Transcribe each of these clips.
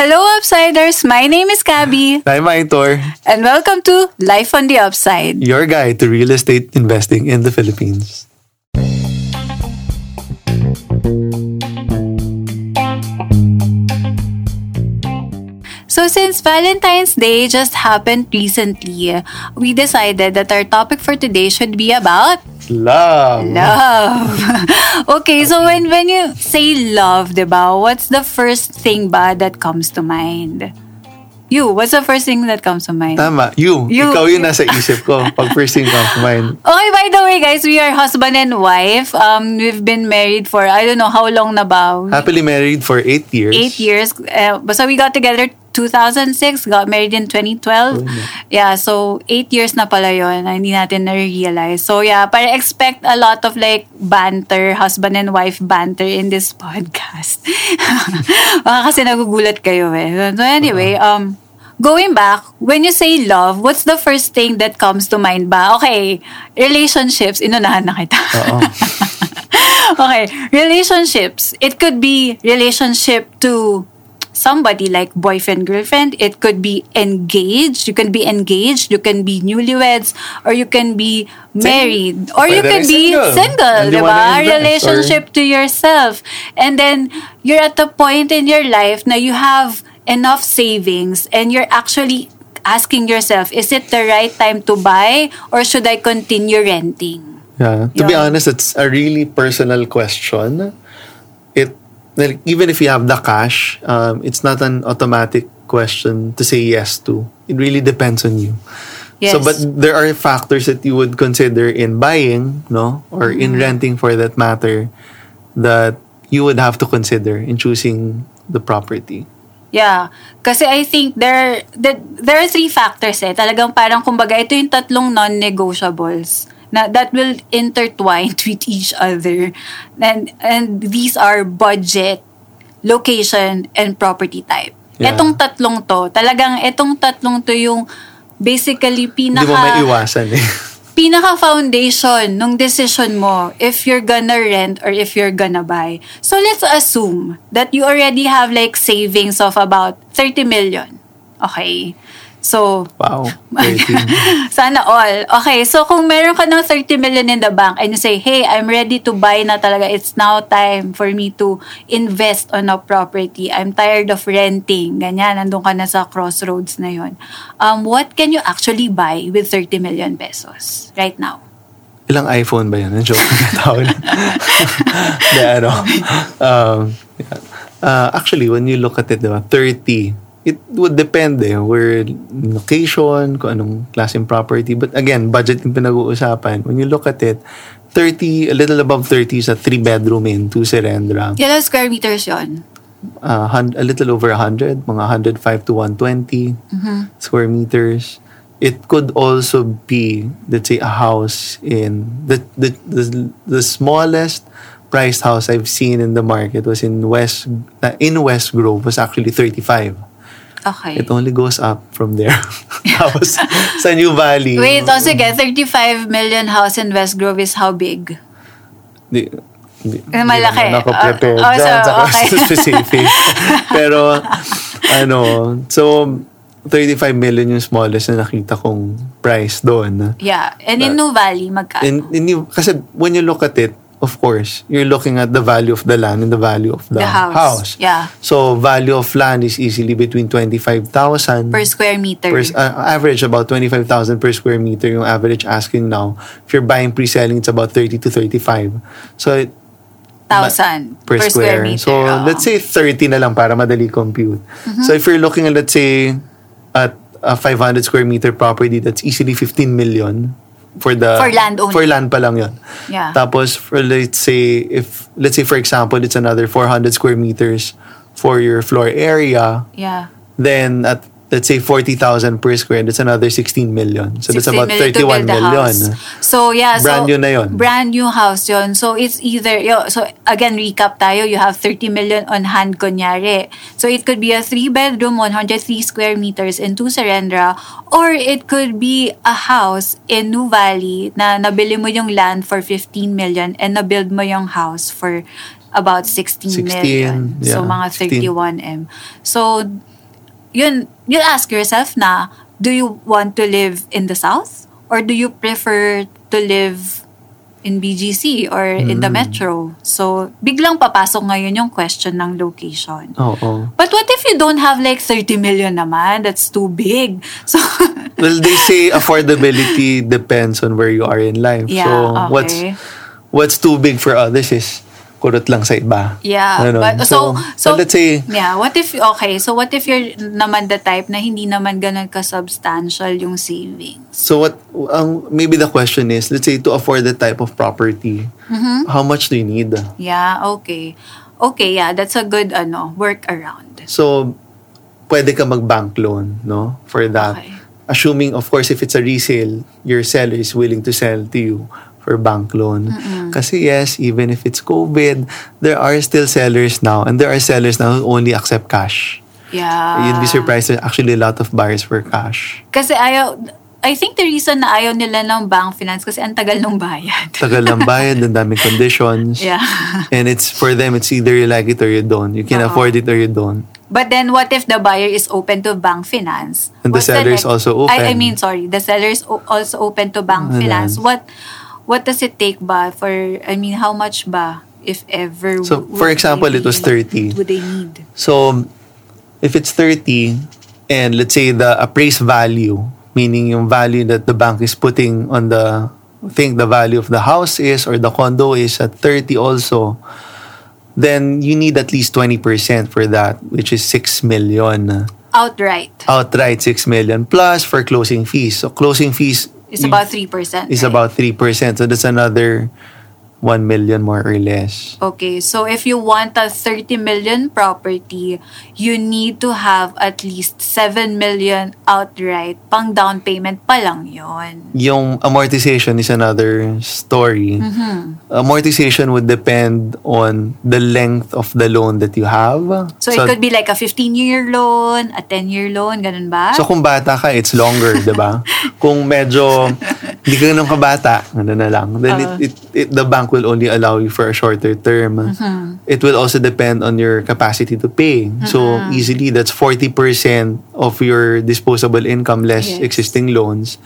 Hello, Upsiders! My name is Gabby. I'm Aitor, And welcome to Life on the Upside. your guide to real estate investing in the Philippines. So, since Valentine's Day just happened recently, we decided that our topic for today should be about Love. love. okay, so when when you say love, diba, what's the first thing ba that comes to mind? You, what's the first thing that comes to mind? Tama. You. You. Ikaw yung nasa isip ko. Pag first thing comes to mind. Okay, by the way, guys, we are husband and wife. Um, we've been married for I don't know how long na ba. Happily married for eight years. Eight years. Uh, so we got together 2006, got married in 2012. Yeah, so eight years na pala yun. na Hindi natin na-realize. So yeah, para expect a lot of like banter, husband and wife banter in this podcast. Baka kasi nagugulat kayo eh. So anyway, um, going back, when you say love, what's the first thing that comes to mind ba? Okay, relationships, inunahan na kita. Okay, relationships. It could be relationship to somebody like boyfriend girlfriend it could be engaged you can be engaged you can be newlyweds or you can be married or you can be single. single diba? relationship to yourself and then you're at the point in your life now you have enough savings and you're actually asking yourself is it the right time to buy or should I continue renting Yeah. To be honest, it's a really personal question. Like, even if you have the cash, um, it's not an automatic question to say yes to. It really depends on you. Yes. So, but there are factors that you would consider in buying, no, or in Mm-hmm. renting for that matter, that you would have to consider in choosing the property. Yeah. Kasi I think there, there, there are three factors eh. Talagang parang kumbaga ito yung tatlong non-negotiables na that will intertwine with each other. And, and these are budget, location, and property type. Yeah. Etong tatlong to, talagang etong tatlong to yung basically Hindi mo pinaka maiwasan eh. pinaka foundation nung decision mo if you're gonna rent or if you're gonna buy. So let's assume that you already have like savings of about 30 million. Okay. So, Wow. 13. sana all. Okay, so kung meron ka ng 30 million in the bank and you say, hey, I'm ready to buy na talaga. It's now time for me to invest on a property. I'm tired of renting. Ganyan, nandun ka na sa crossroads na yon. Um, what can you actually buy with 30 million pesos right now? Ilang iPhone ba yan? Ang joke na tawag. Hindi, ano. Um, yeah. Uh, actually, when you look at it, diba, 30, it would depend eh, where location, kung anong klaseng property. But again, budget yung pinag-uusapan. When you look at it, 30, a little above 30 is a three-bedroom in, two serendra. Ilan square meters yon? Uh, hun- a little over 100, mga 105 to 120 square meters. It could also be, let's say, a house in the the the, the smallest priced house I've seen in the market was in West in West Grove was actually 35. Okay. It only goes up from there. Tapos sa New Valley. Wait, oh, sige, 35 million house in West Grove is how big? Di, di, Eh, malaki. Di prepared Oh, oh, dyan so, sa okay. specific. Pero, ano, so, 35 million yung smallest na nakita kong price doon. Yeah. And in New Valley, magkano? And, and you, kasi when you look at it, of course, you're looking at the value of the land and the value of the, The house. Yeah. So, value of land is easily between 25,000 per square meter. per, uh, average about 25,000 per square meter yung average asking now. If you're buying pre-selling, it's about 30 to 35. So, it, thousand per, square. meter. So. Mm-hmm. let's say 30 na lang para madali compute. So, if you're looking at, let's say, at a 500 square meter property, that's easily 15 million for the... For land only. For land pa lang yun. Yeah. Tapos, for let's say, if, let's say, for example, it's another 400 square meters for your floor area, Yeah. then at let's say 40,000 per square, that's another 16 million. So that's 16 about million to 31 build the million. house. So, yeah. Brand so, new na yun. Brand new house yun. So, it's either, yo, so again, recap tayo, you have 30 million on hand, kunyari. So, it could be a 3-bedroom, 103 square meters in two Serendra, or it could be a house in New Valley na nabili mo yung land for 15 million and nabuild mo yung house for about 16, 16, million. So, yeah, mga 16. 31M. So, yun, you ask yourself na, do you want to live in the South? Or do you prefer to live in BGC or in the Mm. metro? So, biglang papasok ngayon yung question ng location. Oo. But what if you don't have like 30 million naman? That's too big. So, Well, they say affordability depends on where you are in life. Yeah, so, okay. what's what's too big for others is kurot lang sa iba. Yeah, Ganon. but so so, but let's say yeah, what if okay, so what if you're naman the type na hindi naman ganun ka substantial yung savings? so what um, maybe the question is let's say to afford the type of property, Mm-hmm. how much do you need? Yeah, okay. Okay, yeah, that's a good ano, work around. So pwede ka mag-bank loan, no? For that. Okay. Assuming of course if it's a resale, your seller is willing to sell to you for bank loan. Kasi yes, even if it's COVID, there are still sellers now and there are sellers now who only accept cash. Yeah. You'd be surprised that actually a lot of buyers for cash. Kasi ayaw I think the reason na ayaw nila ng bank finance kasi ang tagal ng bayad. Tagal ng bayad, ang daming conditions. yeah. And it's for them, it's either you like it or you don't. You can Oo. afford it or you don't. But then what if the buyer is open to bank finance? And the What's seller is next- also open. I, I mean, sorry, the seller is o- also open to bank Ayan. finance. What what does it take ba for I mean, how much ba if ever So, for example, it was be- 30. Would they need? So, if it's 30 and let's say the appraised value, meaning yung value that the bank is putting on the think the value of the house is or the condo is at 30 also, then you need at least 20% for that, which is 6 million. Outright. Outright 6 million plus for closing fees. So closing fees It's about 3%. It's right? about 3%. So that's another 1 million more or less. Okay, so if you want a 30 million property, you need to have at least 7 million outright. Pang down payment pa lang yon. Yung amortization is another story. Mm-hmm. Amortization would depend on the length of the loan that you have. So, it could be like a 15-year loan, a 10-year loan, ganun ba? So kung bata ka, it's longer, 'di ba? Kung medyo hindi ka ganun kabata, ano na lang. Then Oo. it, it, it, the bank will only allow you for a shorter term. Mm-hmm. It will also depend on your capacity to pay. So easily that's 40% of your disposable income less Yes. existing loans.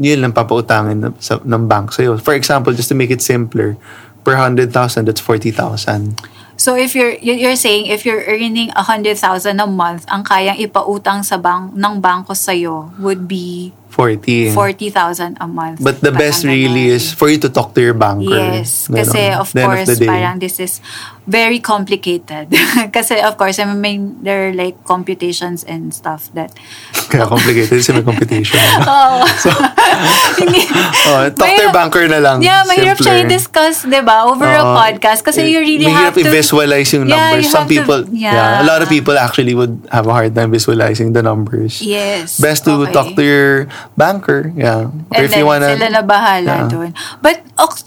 Yun lang papautangin ng, sa, ng bank sa'yo. For example, just to make it simpler, per 100,000, that's 40,000. So if you're you- you're saying if you're earning 100,000 a month, ang kayang ipautang sa bank ng bangko sa would be 40. 40,000 a month. But the best really ganon. is for you to talk to your banker. Yes, kasi of course the parang this is very complicated. kasi of course I mean there are like computations and stuff that Kaya complicated may computation. Oh. Hindi. oh, talk to your banker na lang. Yeah, mahirap siya i-discuss, di ba, over a podcast. Kasi you really mahirap have to... i-visualize yung Yeah, numbers. you Some have to- people, yeah. a lot of people actually would have a hard time visualizing the numbers. Yes. Best to okay. talk to your banker. Yeah. Or And if you then, wanna, sila na bahala Yeah. doon. But,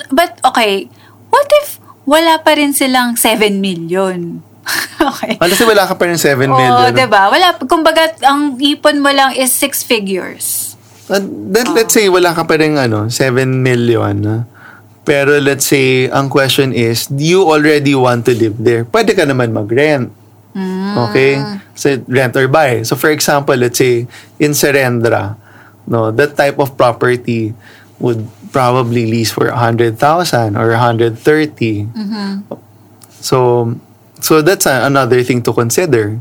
but, okay, what if wala pa rin silang 7 million? okay. Ano kasi wala ka pa rin 7 Oo, million. diba? Wala, kumbaga, ang ipon mo lang is 6 figures. Uh, then, let's say wala ka pa rin ano, 7 million. ah. Pero let's say, ang question is, do you already want to live there? Pwede ka naman mag-rent. Okay? So, rent or buy. So, for example, let's say, in Serendra, no, that type of property would probably lease for 100,000 or 130. So, so that's a- another thing to consider.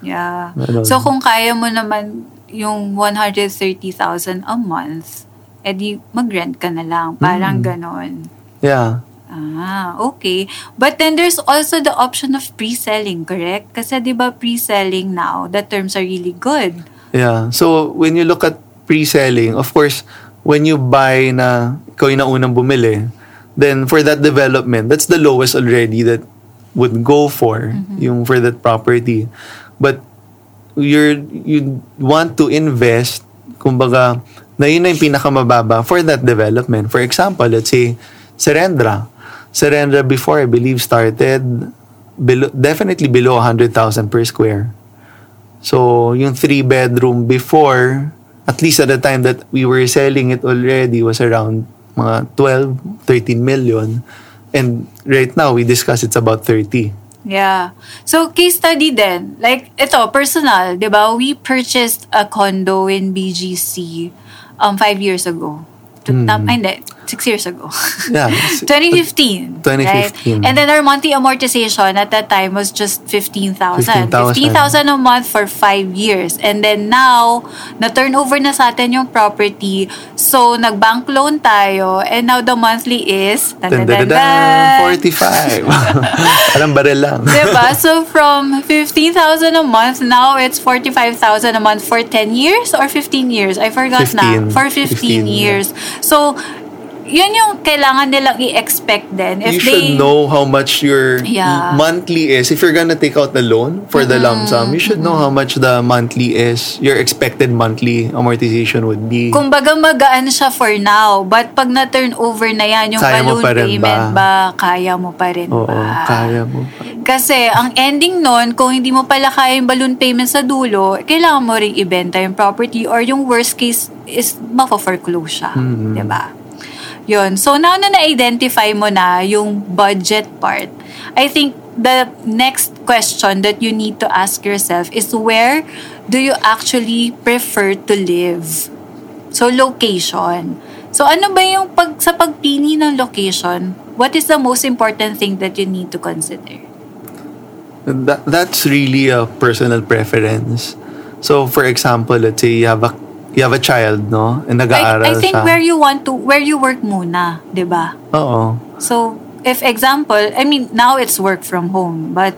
Yeah. Ano? So, kung kaya mo naman yung 130,000 a month, edi mag-rent ka na lang. Parang Mm. ganon. Yeah. Ah, okay. But then there's also the option of pre-selling, correct? Kasi 'di ba pre-selling now, the terms are really good. Yeah. So, when you look at pre-selling, of course, when you buy na ikaw yung naunang bumili, then for that development, that's the lowest already that would go for yung for that property. But you're you want to invest kumbaga na yun na yung pinakamababa for that development. For example, let's say Serendra. Serendra before I believe started below, definitely below 100,000 per square. So, yung three bedroom before, at least at the time that we were selling it already was around mga 12, 13 million. And right now, we discussed it's about 30. Yeah. So, case study din. Like, ito, personal, di ba? We purchased a condo in BGC um, five years ago. To, tam, ay, hindi. Six years ago. Yeah. 2015. 2015. Right? And then our monthly amortization at that time was just 15,000. 15,000. 15,000 a month for five years. And then now, na-turnover na sa atin yung property. So, nag-bank loan tayo. And now the monthly is... Dun, dun, dun, dun, dun, 45. Parang baril lang. Diba? So from 15,000 a month, now it's 45,000 a month for 10 years or 15 years? I forgot na. 15. For 15, 15, years. So, yun yung kailangan nilang i-expect din. If you they, should know how much your Yeah. monthly is. If you're gonna take out the loan for the lump sum, you should know how much the monthly is. Your expected monthly amortization would be. Kumbaga magaan siya for now. But pag na-turn over na yan, yung Kaya mo balloon pa payment ba? ba? kaya mo pa rin Oo, ba? kaya mo. Kasi ang ending nun, kung hindi mo pala kaya yung balloon payment sa dulo, kailangan mo ring ibenta yung property or yung worst case is mako-foreclose siya. Mm-hmm. ba? Yun. So now na na-identify mo na yung budget part, I think the next question that you need to ask yourself is where do you actually prefer to live? So location. So ano ba yung pag sa pagpili ng location, what is the most important thing that you need to consider? That, that's really a personal preference. So, for example, let's say you have a you have a child, no? And nag-aaral I, I think siya. where you want to, where you work muna, di ba? Oo. So, if example, I mean, now it's work from home. But,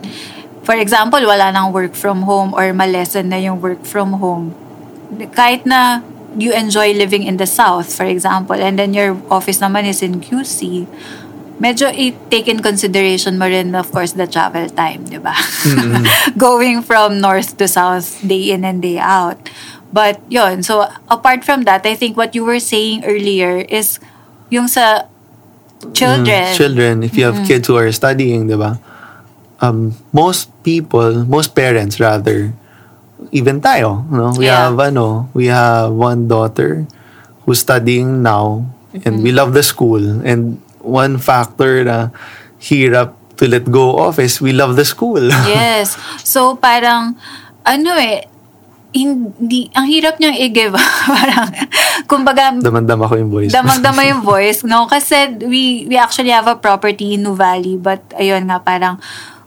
for example, wala nang work from home or malesen na yung work from home. Kahit na you enjoy living in the South, for example, and then your office naman is in QC, medyo i-take in consideration mo rin, of course, the travel time, di ba? Going from north to south, day in and day out. But, yon So, apart from that, I think what you were saying earlier is yung sa children. Mm, children, if you have Mm-hmm. kids who are studying, di ba? Um, most people, most parents rather, even tayo, no? We Yeah. have, ano, we have one daughter who's studying now and we Mm-hmm. love the school. And one factor na hirap to let go of is we love the school. Yes. So, parang, ano eh, hindi, ang hirap niyang i-give. parang, kumbaga, Damandama ko yung voice. damang-dama yung voice, no? Kasi we, we actually have a property in New Valley, but ayun nga, parang,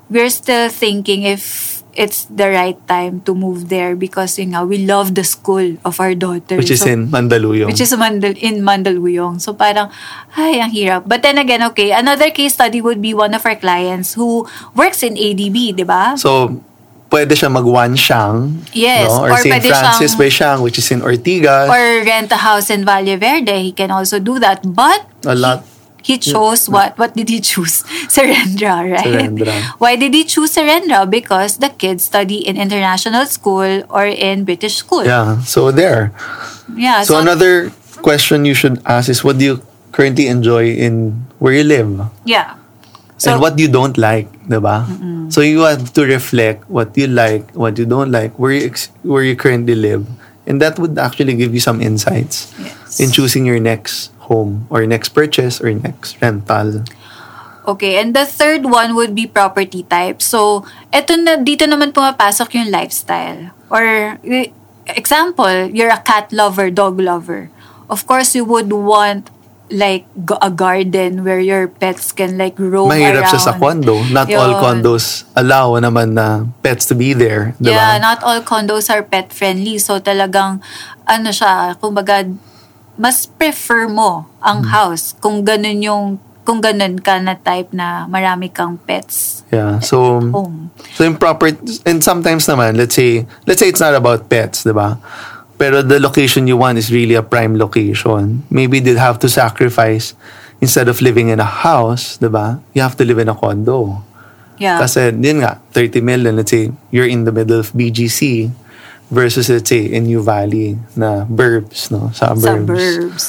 we're still thinking if it's the right time to move there because yun nga, we love the school of our daughter. which is So, in Mandaluyong. Which is Mandal in Mandaluyong. So parang, ay, ang hirap. But then again, okay, another case study would be one of our clients who works in ADB, di ba? So, pwede siya mag one Siang. Yes, No? Or, or St. Francis siyang- by Siang, which is in Ortigas. Or rent a house in Valle Verde. He can also do that. But a lot. he chose what? What did he choose? Serendra, right? Serendra. Why did he choose Serendra? Because the kids study in international school or in British school. Yeah. So, there. Yeah, So, another question you should ask is what do you currently enjoy in where you live? yeah. So, and what you don't like, diba? So you have to reflect what you like, what you don't like, where you ex- where you currently live, and that would actually give you some insights Yes. in choosing your next home or your next purchase or next rental. Okay, and the third one would be property type. So, eto na, dito naman pumapasok yung lifestyle. Or, example, you're a cat lover, dog lover. Of course, you would want like a garden where your pets can like roam Mahirap around. siya sa condo. Not all Yun. condos allow naman na pets to be there, diba? Yeah, not all condos are pet friendly. So talagang ano siya, kumbaga mas prefer mo ang Hmm. house kung ganun yung kung ganun ka na type na marami kang pets Yeah. So home. So in proper and sometimes naman, let's say let's say it's not about pets, 'di ba? Pero the location you want is really a prime location. Maybe they'll have to sacrifice instead of living in a house, 'di ba? You have to live in a condo. Yeah. Kasi yun nga, 30 million, let's say you're in the middle of BGC versus let's say in New Valley na burbs, no? Suburbs. Suburbs.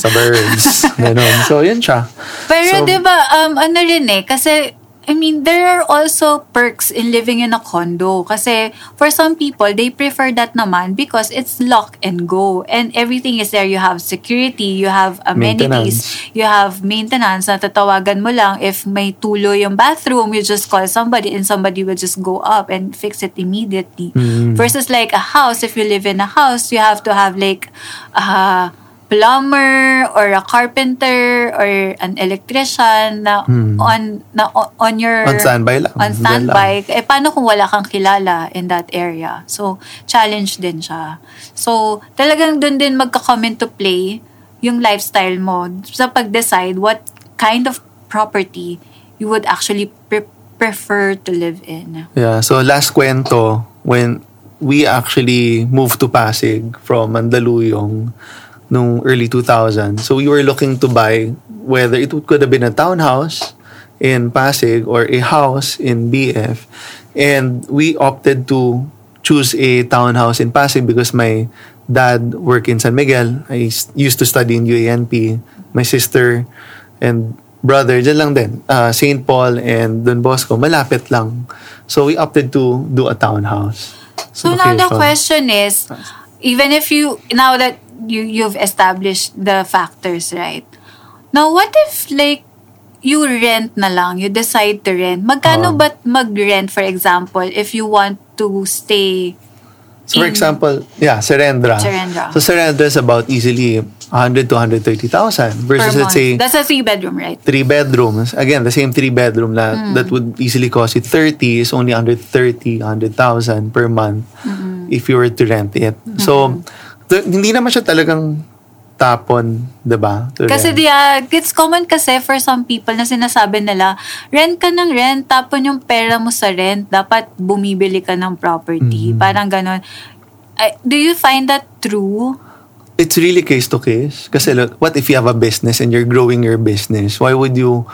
Suburbs. Ganun. So yun siya. Pero So- 'di ba um ano rin eh kasi I mean, there are also perks in living in a condo. Kasi for some people, they prefer that naman because it's lock and go. And everything is there. You have security, you have amenities, you have maintenance. Natatawagan mo lang if may tulo yung bathroom, you just call somebody and somebody will just go up and fix it immediately. Versus like a house, if you live in a house, you have to have like a plumber or a carpenter or an electrician na on na on your On standby lang. on standby. eh paano kung wala kang kilala in that area? So challenge din siya. So talagang dun din magka-come into play yung lifestyle mo sa pag-decide what kind of property you would actually pre- prefer to live in. Yeah, so last kwento, when we actually moved to Pasig from Mandaluyong nung early 2000, so we were looking to buy whether it could have been a townhouse in Pasig or a house in BF. And we opted to choose a townhouse in Pasig because my dad worked in San Miguel. I used to study in UANP. My sister and brother, dyan lang din. Uh, St. Paul and Don Bosco, malapit lang. So we opted to do a townhouse. So now the question is, even if you now that you you've established the factors, right? Now what if like you rent na lang, you decide to rent. Magkano Oo. ba't mag-rent for example if you want to stay So for example, yeah, Serendra. Serendra. So Serendra is about easily 100 to 130,000 per versus let's say That's a three bedroom, right? three bedrooms. Again, the same three bedroom na Hmm. that would easily cost you 30 is only under 30, 100,000 per month if you were to rent it. So, th- hindi naman siya talagang tapon, 'di ba? Kasi rent. di, ah, it's common kasi for some people na sinasabi nila, rent ka ng rent, tapon yung pera mo sa rent, dapat bumibili ka ng property. Mm-hmm. Parang ganon. I- do you find that true? it's really case to case. Kasi look, what if you have a business and you're growing your business? Why would you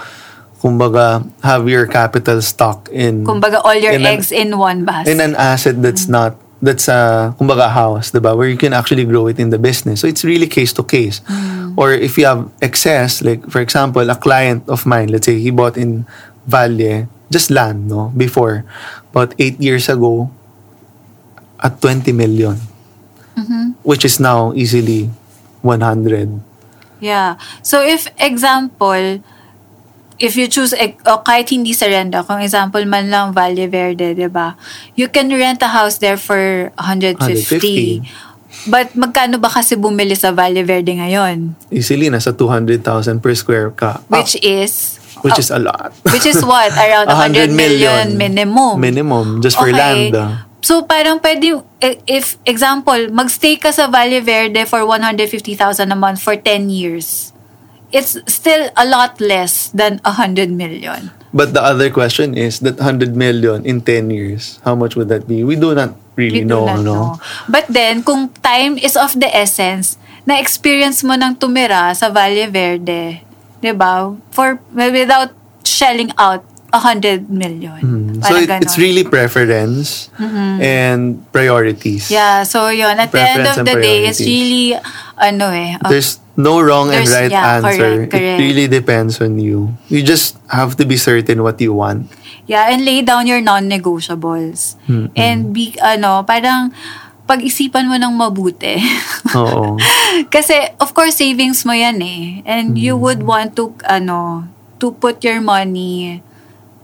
kumbaga have your capital stock in Kumbaga, all your in an- eggs in one basket. in an asset that's not that's a kumbaga house, 'di ba? Where you can actually grow it in the business. So it's really case to case. Or if you have excess, like for example, a client of mine, let's say he bought in Valle just land, no, before about eight years ago at 20 million, which is now easily 100. Yeah. So if example, if you choose, eh, o kahit hindi sa renta, kung example man lang Valle Verde, di ba? You can rent a house there for 150. 150. But magkano ba kasi bumili sa Valle Verde ngayon? Easily nasa 200,000 per square ka. up, Which is, which is a lot. which is what? Around 100 million, minimum. Minimum, just for Okay. land. ah. So parang pwede, eh, if example, magstay ka sa Valle Verde for 150,000 a month for 10 years. It's still a lot less than 100 million. But the other question is that 100 million in 10 years, how much would that be? We do not really do know, not no? know. But then, kung time is of the essence, na-experience mo ng tumira sa Valle Verde, di ba? For, without shelling out 100 million. Hmm. So it, it's really preference and priorities. Yeah, so yun. At the end Preference of the day, it's really, ano eh, There's no wrong and There's- right yeah, answer. correct, correct. It really depends on you. You just have to be certain what you want. Yeah, and lay down your non-negotiables. And be, ano, parang pag-isipan mo ng mabuti. Oo. Kasi, of course, savings mo yan eh. And you would want to, ano, to put your money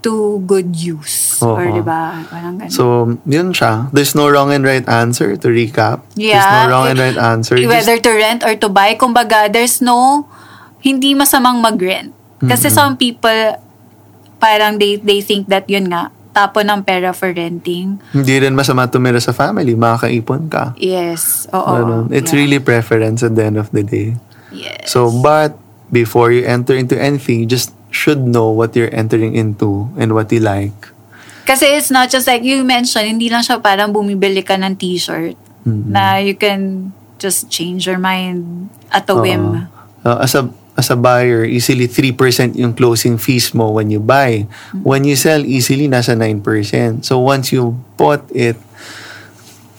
to good use. Or, Oo. di ba? Parang ganun. So, yun siya. There's no wrong and right answer to recap. There's Yeah. no wrong and right answer. Whether to rent or to buy, kumbaga, there's no, hindi masamang mag-rent. Kasi some people, parang they, they think that yun nga, tapon ng pera for renting. hindi rin masama tumira sa family. Makakaipon ka. Yes. Oo. Ganun. It's Yeah. really preference at the end of the day. Yes. So, but before you enter into anything, just should know what you're entering into and what you like. Kasi it's not just like you mentioned, hindi lang siya parang bumibili ka ng t-shirt na you can just change your mind at a whim. Uh, as a as a buyer, easily 3% yung closing fees mo when you buy. When you sell, easily nasa 9%. So once you bought it,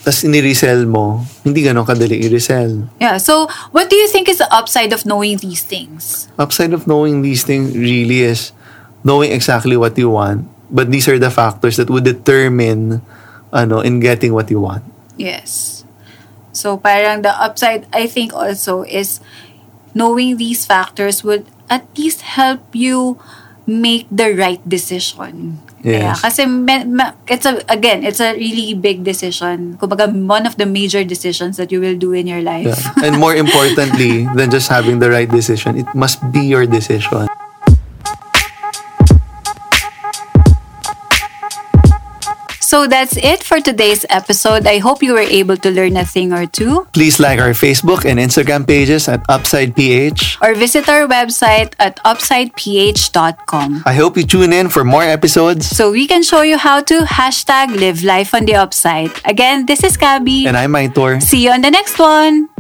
tas ini-resell mo, hindi ganun kadali i-resell. Yeah. So, what do you think is the upside of knowing these things? Upside of knowing these things really is knowing exactly what you want, but these are the factors that would determine ano in getting what you want. Yes. So parang the upside I think also is knowing these factors would at least help you make the right decision. Kaya, Yes. kasi me- ma- it's a again, it's a really big decision. Kumbaga one of the major decisions that you will do in your life. Yeah. and more importantly than just having the right decision, it must be your decision. So that's it for today's episode. I hope you were able to learn a thing or two. Please like our Facebook and Instagram pages at Upside PH or visit our website at upsideph.com. I hope you tune in for more episodes so we can show you how to hashtag live life on the upside. Again, this is Gabby and I'm Maitor. See you on the next one.